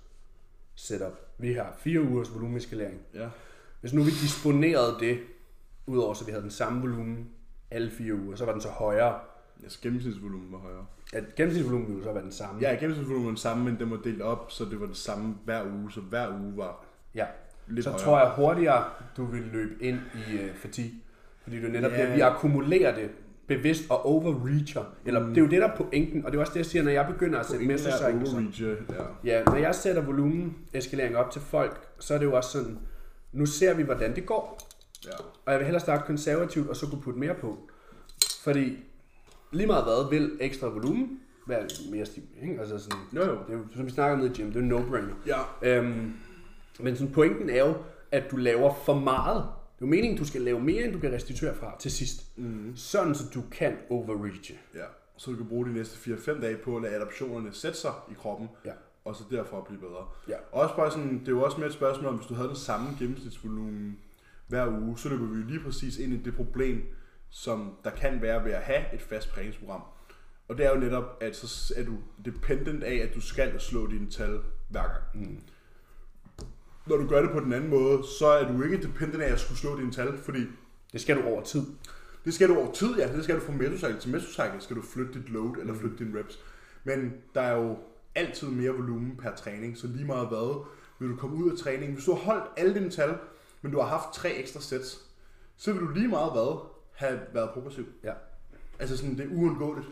setup. Vi har fire ugers volumeneskalering. Ja. Hvis nu vi disponerede det, udover så vi havde den samme volumen alle fire uger, så var den så højere. Altså gennemsnitsvolumen var højere. At gennemsnitsvolumen ville så være den samme. Ja, gennemsnitsvolumen var den samme, men den var delt op, så det var det samme hver uge. Så hver uge var ja. lidt så højere. tror jeg hurtigere, du vil løbe ind i uh, fatigue. Fordi du netop Ja. yeah. vi akkumulerer det bevidst og overreacher. Eller mm. det er jo det, der er pointen, og det er også det, jeg siger, når jeg begynder at sætte er overreacher, ja. Ja, når jeg sætter volumen eskalering op til folk, så er det jo også sådan, nu ser vi, hvordan det går. ja. Og jeg vil hellere starte konservativt, og så kunne putte mere på. Fordi lige meget hvad vil ekstra volumen være mere stiv. Ikke? Altså sådan, Jo, jo. det er jo, som vi snakker om i gym, det er no-brainer. Ja, Øhm, men sådan, pointen er jo, at du laver for meget. Det er jo meningen, du skal lave mere, end du kan restituere fra til sidst. Mm. Sådan, så du kan overreache. ja. Så du kan bruge de næste 4-5 dage på at lade adaptionerne sætte sig i kroppen, Ja. og så derfra blive bedre. Ja. Også bare sådan, det er jo også mere et spørgsmål om, hvis du havde den samme gennemsnitsvolumen hver uge, så løber vi jo lige præcis ind i det problem, som der kan være ved at have et fast træningsprogram. Og det er jo netop, at så er du dependent af, at du skal slå dine tal hver gang. Mm. Når du gør det på den anden måde, så er du ikke dependent af at skulle slå dine tal, fordi Det skal du over tid. det skal du over tid, ja. Det skal du fra mesocycle til mesocycle, skal du flytte dit load eller flytte dine reps. Men der er jo altid mere volumen per træning, så lige meget hvad vil du komme ud af træningen. Hvis du har holdt alle dine tal, men du har haft tre ekstra sets, så vil du lige meget hvad have været progressiv. Ja. Altså sådan, det er uundgåeligt.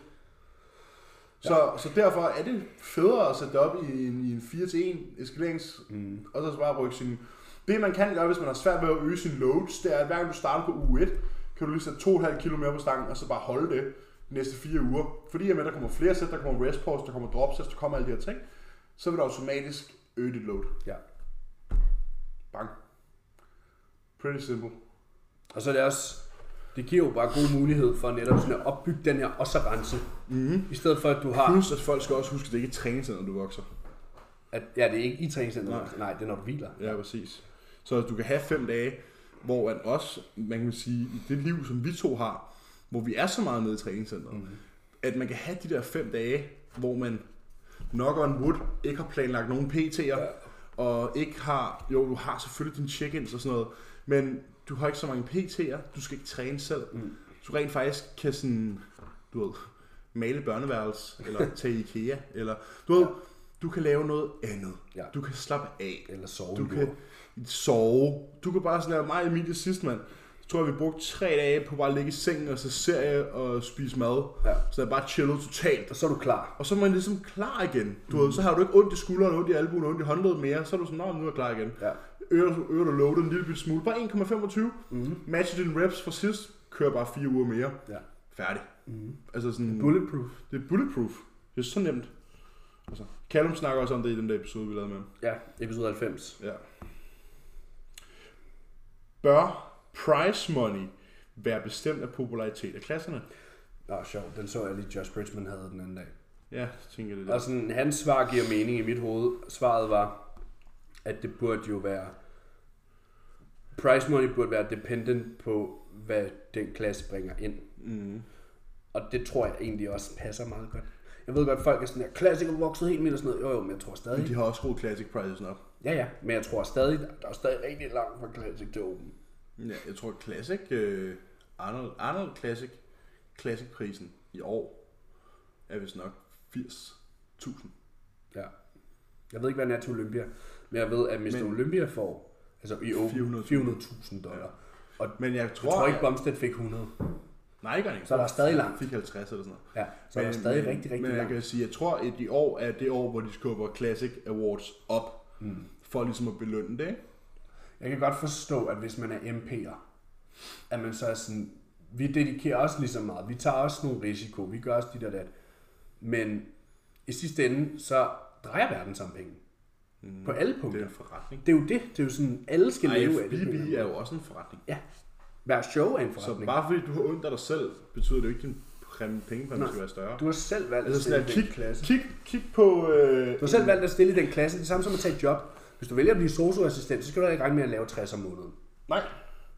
Så, så derfor er det federe at sætte op i en, i en 4-1 eskalerings, mm. og så bare rykke sin... Det man kan gøre, hvis man har svært ved at øge sin loads, det er, at hver gang du starter på uge 1, kan du lige sætte 2,5 kg mere på stangen, og så bare holde det de næste fire uger. Fordi med, der kommer flere sæt, der kommer rest pause, der kommer drop sets, der kommer alle de her ting, så vil du automatisk øge dit load. ja. Bang. Pretty simple. Og så er det også, det giver jo bare god mulighed for netop sådan at opbygge den her og så rense. Mm-hmm. I stedet for, at du har... Plus, at folk skal også huske, at det ikke er træningscenter, når du vokser. At, ja, det er ikke i træningscenteret. Nej. Nej. Det er når du hviler. Ja, præcis. Så du kan have fem dage, hvor at også, man kan sige, i det liv, som vi to har, hvor vi er så meget nede i træningscenteret, mm. at man kan have de der fem dage, hvor man nok on wood ikke har planlagt nogen PT'er, ja. og ikke har, jo, du har selvfølgelig dine check-ins og sådan noget, men du har ikke så mange PT'er, du skal ikke træne selv. Mm. Du rent faktisk kan sådan, du ved, male børneværelse, eller [laughs] tage IKEA, eller du ved, du kan lave noget andet. Ja. Du kan slappe af. Eller sove. Du kan sove. Du kan bare sådan lave mig og Emilie sidst, mand. Jeg tror, vi brugte tre dage på bare at ligge i sengen og se serie og spise mad. Ja. Så jeg bare chillet totalt. Og så er du klar. Og så er man ligesom klar igen. Du ved, så har du ikke ondt i skulderen, ondt i albuen, ondt i håndledet mere. Så er du sådan, nu er jeg klar igen. Ja. Øger, øger du loadet en lille smule. Bare 1,25. Mm-hmm. Matcher dine reps fra sidst. Kører bare fire uger mere. Ja. Færdig. Mm-hmm. Altså sådan, Bulletproof. det er bulletproof. Det er så nemt. Altså, Callum snakker også om det i den der episode, vi lavede med. Ja, episode 90. Ja. Bør price money være bestemt af popularitet af klasserne? Nå, sjovt. Den så jeg lige, Josh Bridgman havde den anden dag. Ja, jeg tænker det. Og sådan, hans svar giver mening i mit hoved. Svaret var, at det burde jo være... Price money burde være dependent på, hvad den klasse bringer ind. Mm. Og det tror jeg egentlig også passer meget godt. Jeg ved godt, at folk er sådan her, klassiker vokset helt vildt og sådan noget. Jo, jo, men jeg tror Men stadig. de har også skruet classic prices op. Ja, ja, men jeg tror stadig, der er stadig rigtig langt fra Classic til Open. Ja, jeg tror Classic, øh, Arnold, Arnold Classic, Classic-prisen i år er vist nok 80.000. Ja. Jeg ved ikke, hvad den er til Olympia, men jeg ved, at Mr. Men- Olympia får altså i Open 400.000. 400.000 dollar. Og Men jeg jeg tror, tror ikke, Bumstead fik 100. Nej, ikke. Så er der stadig langt. Fik 50 eller sådan noget. Ja, så men, er der stadig men, rigtig, rigtig Men jeg langt. kan sige, jeg tror, at i år er det år, hvor de skubber Classic Awards op, mm. for ligesom at belønne det. Jeg kan godt forstå, at hvis man er MP'er, at man så er sådan, vi dedikerer også lige så meget, vi tager også nogle risiko, vi gør også dit og dat. Men i sidste ende, så drejer verden sig om penge. Mm. På alle Det punkter. er en forretning. Det er jo det. Det er jo sådan, alle skal leve af det. IFBB er jo også en forretning. Ja. Hver show er en Så forretning. bare fordi du har ondt af dig selv, betyder det jo ikke, at din præmie pengepræmie skal være større. Du har selv valgt at Altså sådan stille at i den kig, klasse. kig, kig på... Øh, Du har selv valgt at stille i den klasse. Det er samme som at tage et job. Hvis du vælger at blive socioassistent, så skal du ikke regne med at lave 60 om måneden. Nej,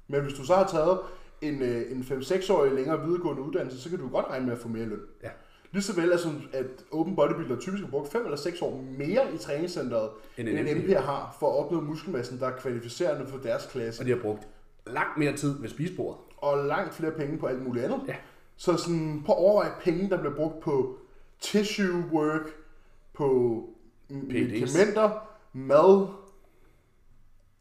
men hvis du så har taget en, øh, en 5-6-årig længere videregående uddannelse, så kan du godt regne med at få mere løn. Ja. Lige så vel altså, at open bodybuilder typisk har brugt 5 eller 6 år mere i træningscenteret, End en en MP. Har, for at opnå muskelmassen, der er kvalificerende for deres klasse. Og de har brugt langt mere tid ved spisebordet. Og langt flere penge på alt muligt andet. Ja. Så sådan, på overvej penge, der bliver brugt på tissue work, på medicamenter, mad,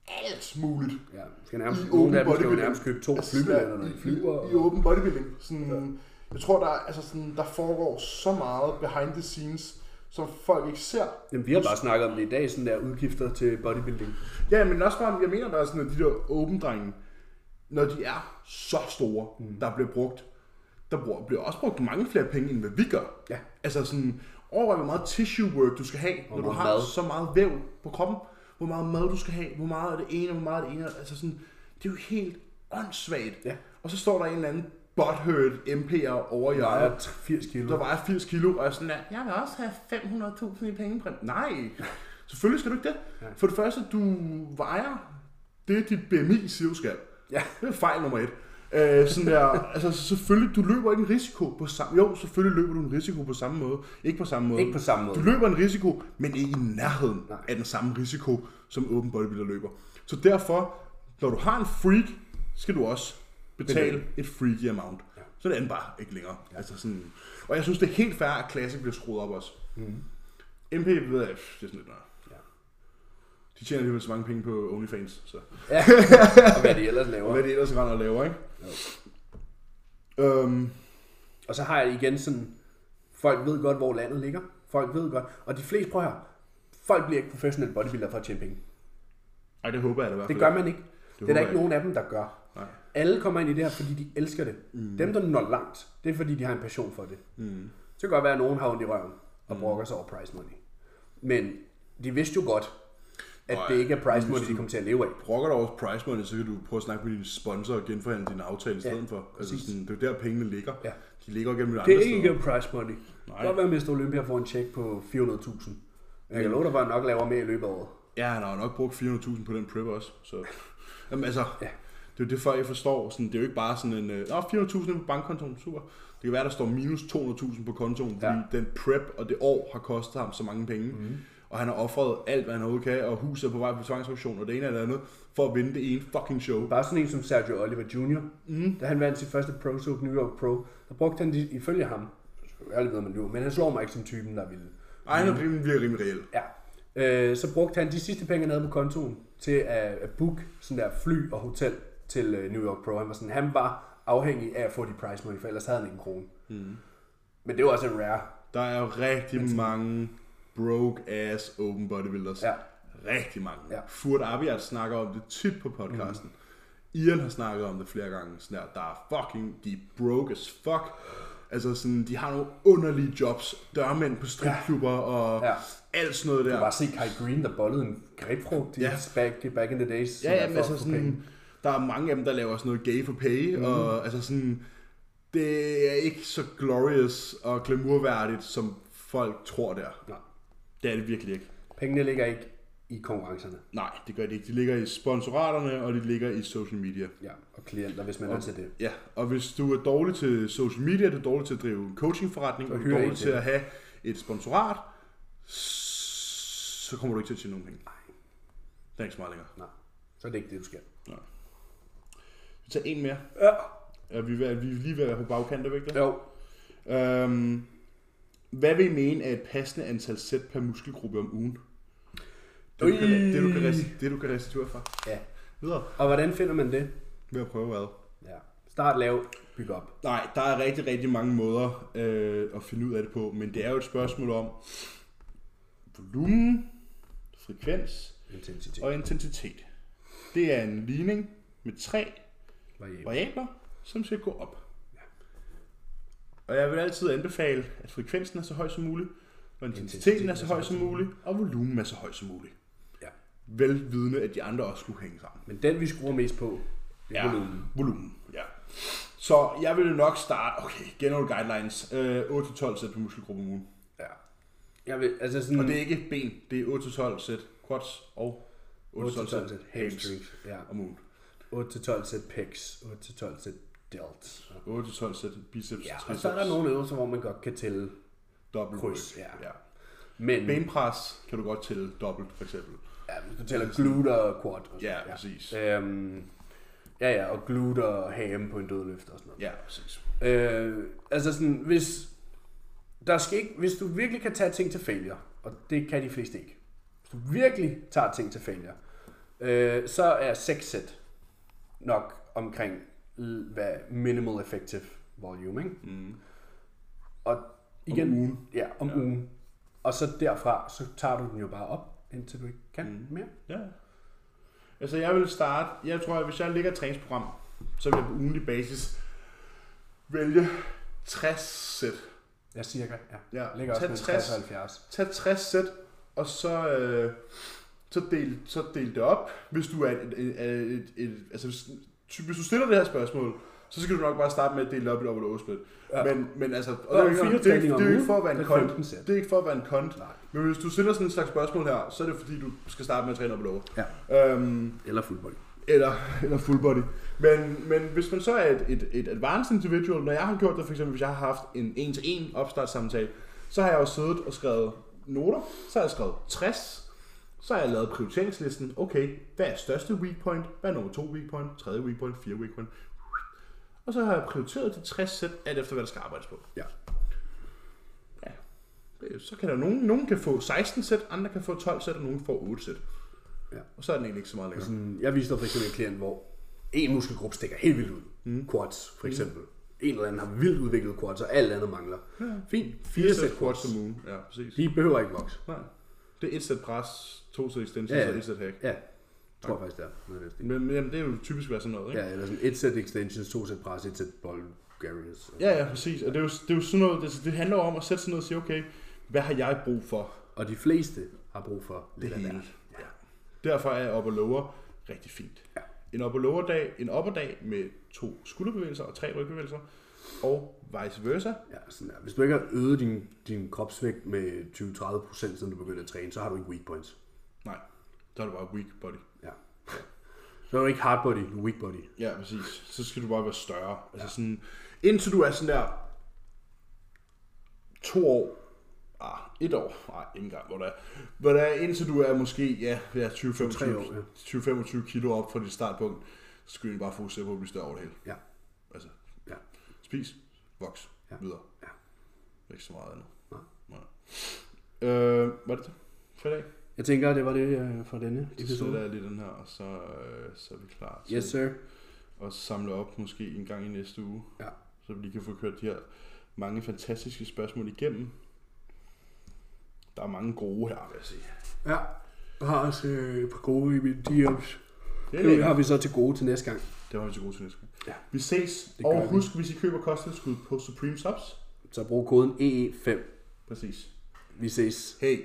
alt muligt. Ja, skal nærmest, I nogle open af dem skal jo bodybuilding. nærmest købe to flybilletter, når i- de flyver. I, i open bodybuilding. Sådan, Jeg tror, der, er- altså sådan, der foregår så meget behind the scenes, som folk ikke ser. Jamen, vi har bare snakket om det i dag, sådan der udgifter til bodybuilding. Ja, men også bare, jeg mener bare sådan, at de der open drenge, når de er så store, mm. der bliver brugt, der bruger, bliver også brugt mange flere penge, end hvad vi gør. Ja. Altså sådan, overvej, hvor meget tissue work du skal have, når du har mad. så meget væv på kroppen. Hvor meget mad du skal have, hvor meget af det ene, hvor meget af det ene. Altså sådan, det er jo helt åndssvagt. Ja. Og så står der en eller anden butthurt MP'er over Der ejet, er 80 kilo. der vejer 80 kilo, og er sådan der, jeg vil også have 500.000 i pengepræmie. Nej, selvfølgelig skal du ikke det. For det første, du vejer det, dit BMI siger, du skal. Ja. Det er fejl nummer et. Øh, sådan der, altså selvfølgelig, du løber ikke en risiko på samme Jo, selvfølgelig løber du en risiko på samme måde. Ikke på samme måde. Ikke på samme måde. Du løber en risiko, men ikke i nærheden Nej. af den samme risiko, som open bodybuilder løber. Så derfor, når du har en freak, skal du også betale et freaky amount. Ja. Så det andet bare ikke længere. Ja. Altså sådan, og jeg synes, det er helt fair, at Classic bliver skruet op også. Mm. MP, ved jeg, det er sådan lidt, nej. Ja. De tjener alligevel så mange penge på OnlyFans, så Ja, og hvad de ellers og laver. hvad de ellers render og laver, ikke? Øhm, Og så har jeg igen sådan, folk ved godt, hvor landet ligger. Folk ved godt. Og de fleste, prøv her, folk bliver ikke professionelle bodybuilder for at tjene penge. ej, det håber jeg da i hvert Det fald. gør man ikke. Det, håber er der ikke nogen af dem, der gør. Nej. Alle kommer ind i det her, fordi de elsker det. Mm. Dem, der når langt, det er fordi, de har en passion for det. Mm. Så kan godt være, at nogen har ondt i røven og brokker sig over price money. Men de vidste jo godt, at Nej, det ikke er price money, de kommer til at leve af. Brokker dig over price money, så kan du prøve at snakke med din sponsor og genforhandle din aftale i stedet for. Altså sådan, det er jo der pengene ligger. Ja. De ligger gennem Det andre er ikke steder. price money. Det Nej. godt være, at Mr. Olympia får en check på 400.000. Jeg kan love dig, at nok laver mere i løbet af året. Ja, han har nok brugt 400.000 på den prep også. Så. Jamen altså, Ja. Det er jo det, folk ikke forstår. Sådan, det er jo ikke bare sådan en, øh, Nå, 400.000 på bankkontoen, super. Det kan være, der står minus 200.000 på kontoen, fordi Ja. den prep og det år har kostet ham så mange penge. Mm. Og han har offret alt, hvad han overhovedet kan, og huset er på vej på tvangsauktion, og det ene eller andet, for at vinde det ene fucking show. Bare sådan en som Sergio Oliver Jr., mm. da han vandt sit første Pro Soap New York Pro, der brugte han, de, ifølge ham, jeg ved, man lyver, men han slår mig ikke som typen, der ville. Ej, han er rimelig, virker rimelig reelt. Ja. Øh, så brugte han de sidste penge, han havde på kontoen, til at, at booke sådan der fly og hotel til øh, New York Pro. Han var, sådan, han var afhængig af at få de price money, for ellers havde han ikke en krone. Mm. Men det var også en rare. Der er jo rigtig mange broke ass open bodybuilders. Ja. Rigtig mange. Ja. Furt Abiat snakker om det tit på podcasten. Mm. Ian har snakket om det flere gange. Sådan der, der er fucking, de er broke as fuck. Altså sådan, de har nogle underlige jobs. Dørmænd på stripklubber og Ja. alt sådan noget Du der. kan bare se Kai Green, der bollede en grebfrugt i Ja. back, back in the days. Ja, ja, men altså sådan, der er mange af dem, der laver sådan noget gay for pay, mm. og altså sådan, det er ikke så glorious og glamourværdigt, som folk tror der. Nej. Det er det virkelig ikke. Pengene ligger ikke i konkurrencerne. Nej, det gør de ikke. De ligger i sponsoraterne, og de ligger i social media. Ja, og klienter, hvis man er til det. Ja, og hvis du er dårlig til social media, du er dårlig til at drive en coachingforretning, og du er dårlig til det. at have et sponsorat, så kommer du ikke til at tjene nogen penge. er ikke så meget længere. Nej. Så er det ikke det, du skal. Vi tager en mere. Ja. Er vi, ved, vi er lige ved at være på bagkant, er vi ikke det? Jo. Øhm, hvad vil I mene er et passende antal sæt per muskelgruppe om ugen? Det, du kan, det, du kan, resti- det, du kan restituere fra. Ja. Videre. Og hvordan finder man det? Ved at prøve hvad? Ja. Start lav, byg op. Nej, der er rigtig, rigtig mange måder øh, at finde ud af det på, men det er jo et spørgsmål om volumen, frekvens Intensitet. og intensitet. Det er en ligning med tre Variabel. variabler, som skal gå op. Og jeg vil altid anbefale, at frekvensen er så høj som muligt, og intensiteten er så høj som muligt, og volumen er så høj som muligt. Ja. Velvidende, at de andre også skulle hænge sammen. Men den, vi skruer mest på, det er ja. volumen. volumen. Ja. Så jeg vil nok starte, okay, general guidelines, øh, 8-12 sæt på muskelgruppe om ugen. Ja. Jeg vil, altså sådan... Og det er ikke ben, det er 8-12 sæt quads og 8-12 8-12 sæt hamstrings. Ja. om ugen. 8-12 sæt pecs. 8-12 sæt delts. 8-12 sæt biceps, Ja, og så er der nogle øvelser, hvor man godt kan tælle. dobbelt kryds, ryg. ja. Men Benpres kan du godt tælle dobbelt, for eksempel. ja, du tæller glute og quad. Og sådan, Ja, præcis. Øhm, ja, ja, og glute og ham på en dødløft og sådan noget. Ja, præcis. Øh, altså sådan, hvis, der skal ikke, hvis du virkelig kan tage ting til failure, og det kan de fleste ikke. Hvis du virkelig tager ting til failure, øh, så er 6 sæt nok omkring hvad minimal effective volume, ikke? Mm. Og igen, Om ugen. Ja, om Ja. ugen. Og så derfra, så tager du den jo bare op, indtil du ikke kan Mm. mere. Ja. Altså jeg vil starte, jeg tror, at hvis jeg lægger et træningsprogram, så vil jeg på ugenlig basis vælge 60 sæt. Ja, cirka. Ja. Ja, Ligger også tag mellem 60, 60 og 70. tag 60 sæt, og så, øh, så, del, så del det op. Hvis du er et, et, et, et, et altså hvis, hvis du stiller det her spørgsmål, så skal du nok bare starte med at dele det op i dobbelt oversplit. Ja. Men, men altså, og det, er ikke, det, er, det er ikke for at være en kont. 15 sæt. Det er ikke for at være en kont. Nej. Men hvis du stiller sådan en slags spørgsmål her, så er det fordi, du skal starte med at træne og lower. Ja. Øhm, Eller full body. eller, eller full body. Men, men hvis man så er et, et, et advanced individual, når jeg har gjort det, for eksempel hvis jeg har haft en en-til-en opstartssamtale, så har jeg jo siddet og skrevet noter, så har jeg skrevet 60, så har jeg lavet prioriteringslisten, okay, hvad er største weak point, hvad er nummer to weak point, tredje weak point, fire weak point, og så har jeg prioriteret de 60 sæt, alt efter hvad der skal arbejdes på. Ja. Ja. Så kan der nogen, nogen kan få 16 sæt, andre kan få 12 sæt, og nogen får 8 sæt. Ja. Og så er den egentlig ikke så meget længere. Sådan, jeg viste for eksempel en klient, hvor en muskelgruppe stikker helt vildt ud. Mm. Quads, for eksempel. Mm. En eller anden har vildt udviklet quads, og alt andet mangler. Ja. Fint. Fire sæt quads. om ugen. Ja, præcis. De behøver ikke vokse. Nej. Det er et sæt pres, to sæt extensions Ja, ja. og et sæt hack. Ja, jeg tror faktisk, det er. Noget. Men, men jamen, det er jo typisk været sådan noget, ikke? Ja, eller sådan et sæt extensions, to sæt pres, et sæt Bulgarians. Ja, ja, præcis. Og det er jo, det er jo sådan noget, det, det handler om at sætte sådan noget og sige, okay, hvad har jeg brug for? Og de fleste har brug for lidt af hele. Ja. Derfor er up og lower rigtig fint. Ja. En up og lower dag, en upper dag med to skulderbevægelser og tre rygbevægelser, og vice versa. Ja, sådan der. Hvis du ikke har øget din, din kropsvægt med 20-30% siden du begyndte at træne, så har du ikke weak points. Nej, så er det bare weak body. Ja. Så er du ikke hard body, du er weak body. Ja, præcis. Så skal du bare være større. Altså sådan, indtil du er sådan der to år, ah, et år, nej, ikke engang, hvor der er, hvor der er, indtil du er måske, ja, ja 20-25 tre år, ja. 20-25 kilo op fra dit startpunkt, så skal du bare fokusere på at blive større over det hele. Ja. Spis, voks, Ja. videre. Ja. Ikke så meget andet. Nej. Nej. Øh, hvad er det for i dag? Jeg tænker, det var det øh, for denne Så episode. sætter jeg lige den her, og så, øh, så er vi klar til Yes, sir. at samle op måske en gang i næste uge. Ja. Så vi lige kan få kørt de her mange fantastiske spørgsmål igennem. Der er mange gode her, vil jeg sige. Ja. Jeg har også øh, et par gode i mine DM's. Det Det har vi så til gode til næste gang. Det var vi til gode til næste gang. Ja. Vi ses, Det og vi. husk, hvis I køber kosttilskud på Supreme Subs. Så brug koden EE5. Præcis. Vi ses. Hey.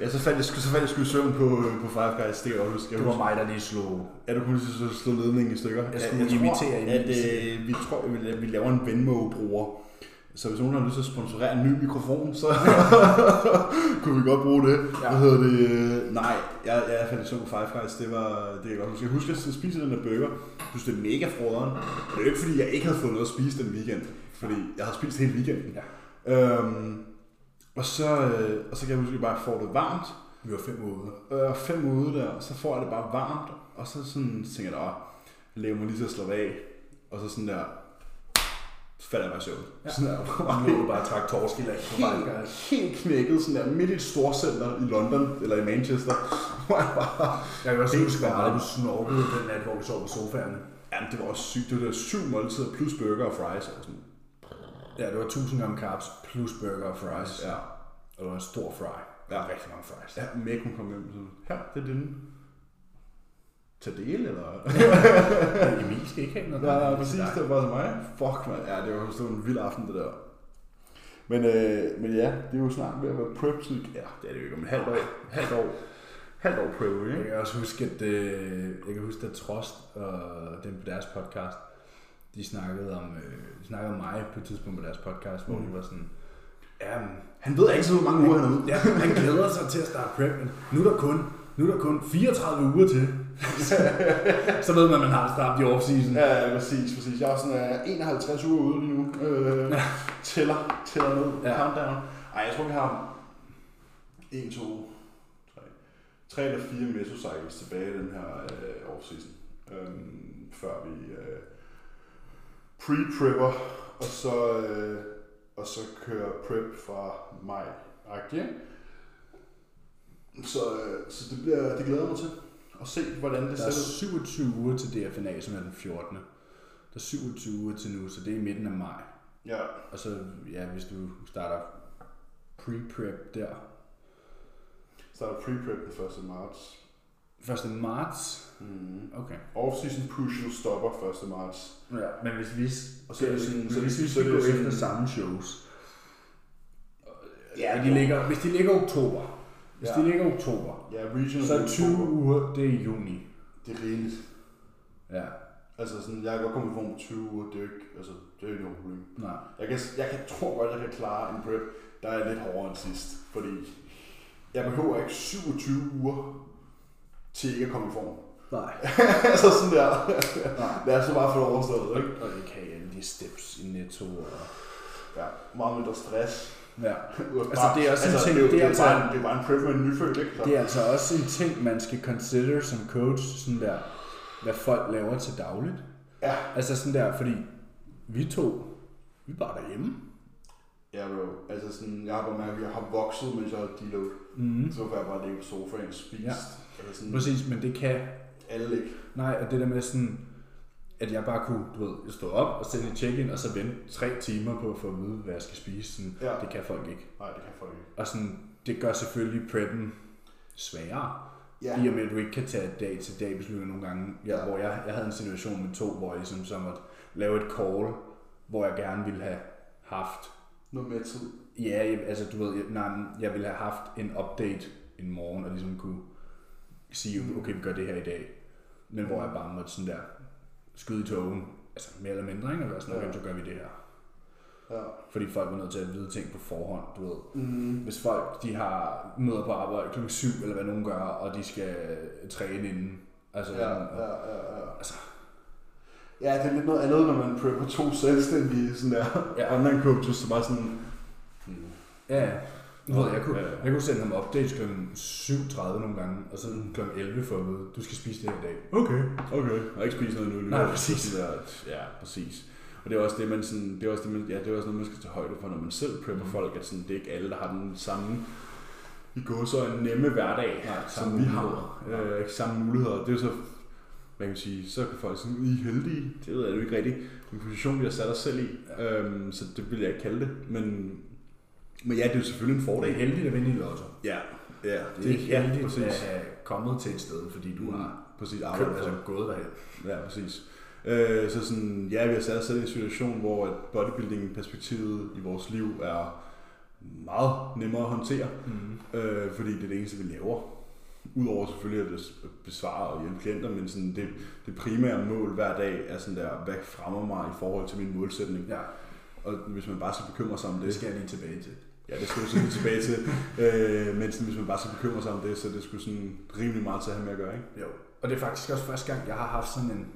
Ja, så faldt jeg, så faldt jeg sgu i søvn på, på Five Guys, det kan jeg huske. Jeg Det var husker- mig, der lige slog. Ja, du kunne lige slå ledningen i stykker. Jeg skulle tror, imitere at Emils. øh, vi tror, at vi, laver en Venmo-bruger. Så hvis nogen har lyst til at sponsorere en ny mikrofon, så [laughs] kunne vi godt bruge det. Ja. Hvad hedder det? Øh, Nej, jeg, jeg fandt så på Five Guys. Det var det jeg godt huske. Jeg husker, at jeg spiste den der burger. Jeg synes, det er mega froderen. Det er jo ikke, fordi jeg ikke havde fået noget at spise den weekend. Fordi jeg havde spist hele weekenden. Ja. Øhm, og, så, øh, og så kan jeg huske, at jeg bare får det varmt. Vi var fem ude. Øh, fem ude der, og så får jeg det bare varmt, og så sådan tænker jeg, åh, jeg lever mig lige til at slappe af, og så sådan der, så falder jeg bare i søvn. Ja. Sådan der, Nu lå du bare trak af Guys. helt, helt knækket, sådan der, midt i et storcenter i London, eller i Manchester, [laughs] hvor jeg bare, Jeg kan også huske, hvor meget du snorkede den nat, hvor vi sov på sofaerne. jamen det var også sygt, det var der syv måltider, plus burger og fries, og sådan, Ja, det var 1000 gram carbs plus burger og fries. ja. Og det var en stor fry. Der Ja. var rigtig mange fries. Ja, Meg, hun kom hjem sådan, her, det er din. Tag del, eller? [laughs] Emil skal ikke have noget. Nej, nej, Det præcis, det var bare til mig. Fuck, man. Ja, det var var en vild aften, det der. Men, øh, men ja, det er jo snart ved at være prep, så ja, det er det jo ikke om et halvt år. Halvt år. Halvt år prep, Jeg ikke? kan også huske, at øh, jeg kan huske, at Trost og dem på deres podcast, de snakkede om, øh, de snakkede om mig på et tidspunkt på deres podcast, hvor Mm. de var sådan, ja, Han ved altid, hvor mange uger han er ude. Ja, han glæder sig til at starte prep, men nu er der kun, nu er der kun 34 uger til. [laughs] så ved man, at man har startet i off-season. Ja, ja, præcis, præcis. Jeg er sådan uh, 51 uger ude lige nu. Øh, Ja. tæller, tæller ned. Ja. Countdown. Ej, jeg tror, vi har 1, 2, 3, 3 eller 4 mesocycles tilbage i den her øh, off-season. Øhm, før vi øh, pre-prepper, og så, øh, og så kører prep fra maj. Ikke? Så, øh, så det, bliver, det glæder mig til at se, hvordan det Der ser er ud. 27 uger til DFNA, som er den 14. Der er 27 uger til nu, så det er i midten af maj. Ja, Og så, ja, hvis du starter pre-prep der, starter pre-prep den 1. marts. 1. marts. Mm. Okay. Off-season push stopper 1. marts. Ja, men hvis vi, Og så er det sådan- så hvis vi så skal gå efter samme shows, Ja, de ligger, hvis de ligger oktober, hvis Ja. de ligger oktober, Ja, regional så er 20 uger, det er juni. Det er rigeligt. Ja, Altså sådan, jeg kan godt komme i form på 20 uger, det er jo ikke, altså, det er jo ikke noget problem. nej. Jeg, kan, jeg kan, tror godt, jeg kan klare en prep, der er lidt hårdere end sidst. Fordi jeg behøver ikke 27 uger til ikke at komme i form. Nej. [laughs] altså sådan der. nej. Det er så bare for det overstået, ikke? Og det kan alle de steps i netto. Og... Ja, meget mindre stress. Ja. [laughs] Altså, det er også en ting- det, det er altså- bare, en- det er bare en prep med en nyfødt, ikke? Så. Det er altså også en ting, man skal consider som coach, sådan der, hvad folk laver til dagligt. Ja. Altså sådan der, fordi vi to, vi er bare derhjemme. Ja, bro. Altså sådan, jeg har bare mærket, at jeg har vokset, mens jeg har deload. Mm. Så får jeg bare ligge på sofaen spist. Ja. Altså sådan, Præcis, men det kan, alle ikke. nej, og det der med sådan, at jeg bare kunne, du ved, stå op og sende et check-in, og så vente tre timer på at få at vide, hvad jeg skal spise. Sådan, Ja. Det kan folk ikke. Nej, det kan folk ikke. Og sådan, det gør selvfølgelig preppen sværere. Ja. I og med, at du ikke kan tage dag til dag beslutninger nogle gange. Ja, Ja. hvor jeg, jeg havde en situation med to, hvor jeg ligesom så måtte lave et call, hvor jeg gerne ville have haft Noget med tid. Ja, jeg, altså du ved, jeg, nej, jeg ville have haft en update en morgen, og ligesom kunne sige, okay, vi gør det her i dag. Men hvor jeg bare måtte sådan der skyde i togen, altså mere eller mindre, ikke? Og være sådan, okay, Ja. så gør vi det her. Ja. Fordi folk var nødt til at vide ting på forhånd, du ved. Mm. Hvis folk, de har møder på arbejde klokken 7, eller hvad nogen gør, og de skal træne inden. Altså, Ja, ja, ja, ja. Altså. Ja, det er lidt noget andet, når man prepper to selvstændige sådan der Ja. online coaches, så bare sådan... Mm. ja, Du ved, jeg kunne, jeg kunne sende ham updates kl. 7.30 nogle gange, og så kl. 11 for at vide, du skal spise det her i dag. Okay. Okay, og ikke spise noget nu. nu. Nej, præcis. [laughs] Sådan Der, ja, præcis. Og det er også det, man sådan, det er også det, man, ja, det er også noget, man skal tage højde for, når man selv prepper Mm. folk, at sådan, det er ikke alle, der har den samme i går så en nemme hverdag, Nej, som vi har. Øh, samme muligheder. Det er så, hvad kan man sige, så kan folk sige, I er heldige. Det ved jeg jo ikke rigtigt. En position, vi har sat os selv i. Ja. Øhm, så det vil jeg ikke kalde det. Men, men ja, det er jo selvfølgelig en Og det fordel. er heldigt at vinde i lotto. Ja, ja. Det er ikke ja, heldigt præcis. at have kommet til et sted, fordi du Mm, har præcis købt, arbejdet altså for. gået derhen. Ja, præcis. Øh, så sådan, ja, vi har sat os selv i en situation, hvor at bodybuilding-perspektivet i vores liv er meget nemmere at håndtere, Mm. øh, fordi det er det eneste, vi laver. Udover selvfølgelig at besvare og hjælpe klienter, men sådan det, det primære mål hver dag er sådan der, hvad fremmer mig i forhold til min målsætning. Ja, Og hvis man bare skal bekymre sig om det det, skal jeg lige tilbage til. Ja, det skal du selvfølgelig tilbage til, øh, men sådan, hvis man bare skal bekymre sig om det, så det sgu sådan rimelig meget til at have med at gøre, ikke? Jo. Og det er faktisk også første gang, jeg har haft sådan en,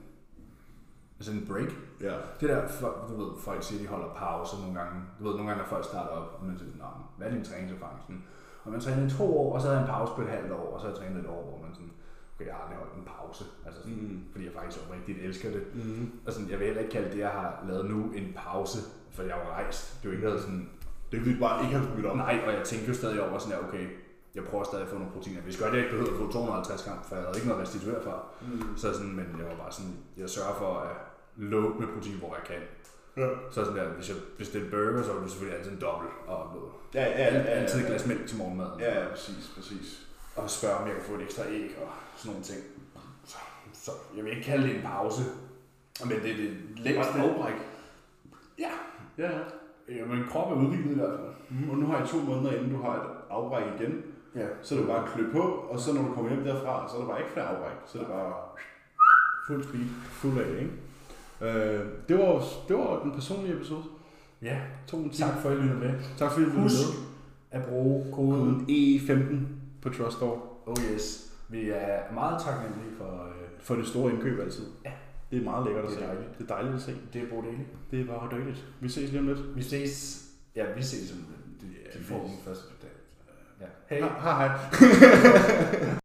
sådan en break. Ja. Det der, for- du ved, folk siger, de holder pause nogle gange. Du ved, nogle gange, når folk starter op, og man siger, Nå, hvad er din træningserfaring? Sådan, og man træner i to år, og så havde jeg en pause på et halvt år, og så har jeg trænet et år, hvor man sådan, okay, jeg har aldrig holdt en pause. Altså sådan, Mm. fordi jeg faktisk oprigtigt elsker det. Mm. Og sådan, jeg vil heller ikke kalde det, jeg har lavet nu, en pause, for jeg var rejst. Det er jo ikke noget sådan, Det vil vi bare ikke have smidt op. nej, og jeg tænkte jo stadig over sådan, her, okay, jeg prøver stadig at få nogle proteiner. Hvis godt jeg ikke behøver at få 250 gram, for jeg havde ikke noget at restituere for. Mm. Så sådan, men jeg var bare sådan, jeg sørger for at load med protein, hvor jeg kan. Ja. Så sådan der, hvis jeg bestiller burger, så er det selvfølgelig altid en dobbelt. Og noget. Ja, ja, ja, ja, altid et ja. glas mælk til morgenmaden. Ja, ja, præcis, præcis. Og spørge, om jeg kan få et ekstra æg og sådan nogle ting. Så, så jeg vil ikke kalde det en pause. Men det er det længste. afbræk. Ja. Ja, ja. Ja. men krop er udviklet i hvert fald. Mm, og nu har I to måneder, inden du har et afbræk igen. Ja. Så er det bare at klø på, og så når du kommer hjem derfra, så er der bare ikke flere afbræk. Så er det bare Fuld speed. fuld af, ikke? Øh, det, var, det var den personlige episode. Ja. To Tak for, at I lyttede med. tak fordi du lyttede Husk med. at bruge koden. Koden E15 på Truststore. Oh yes. Vi er meget taknemmelige for øh, For det store indkøb altid. Ja. Det er meget lækkert at Det er se. dejligt. Det er dejligt at se. det, Bo Daly. Det er bare dejligt. Vi ses lige om lidt. Vi ses. Ja, vi ses. De, Ja, de vi får den første dag. Ja. Hej. Hej [laughs] hej.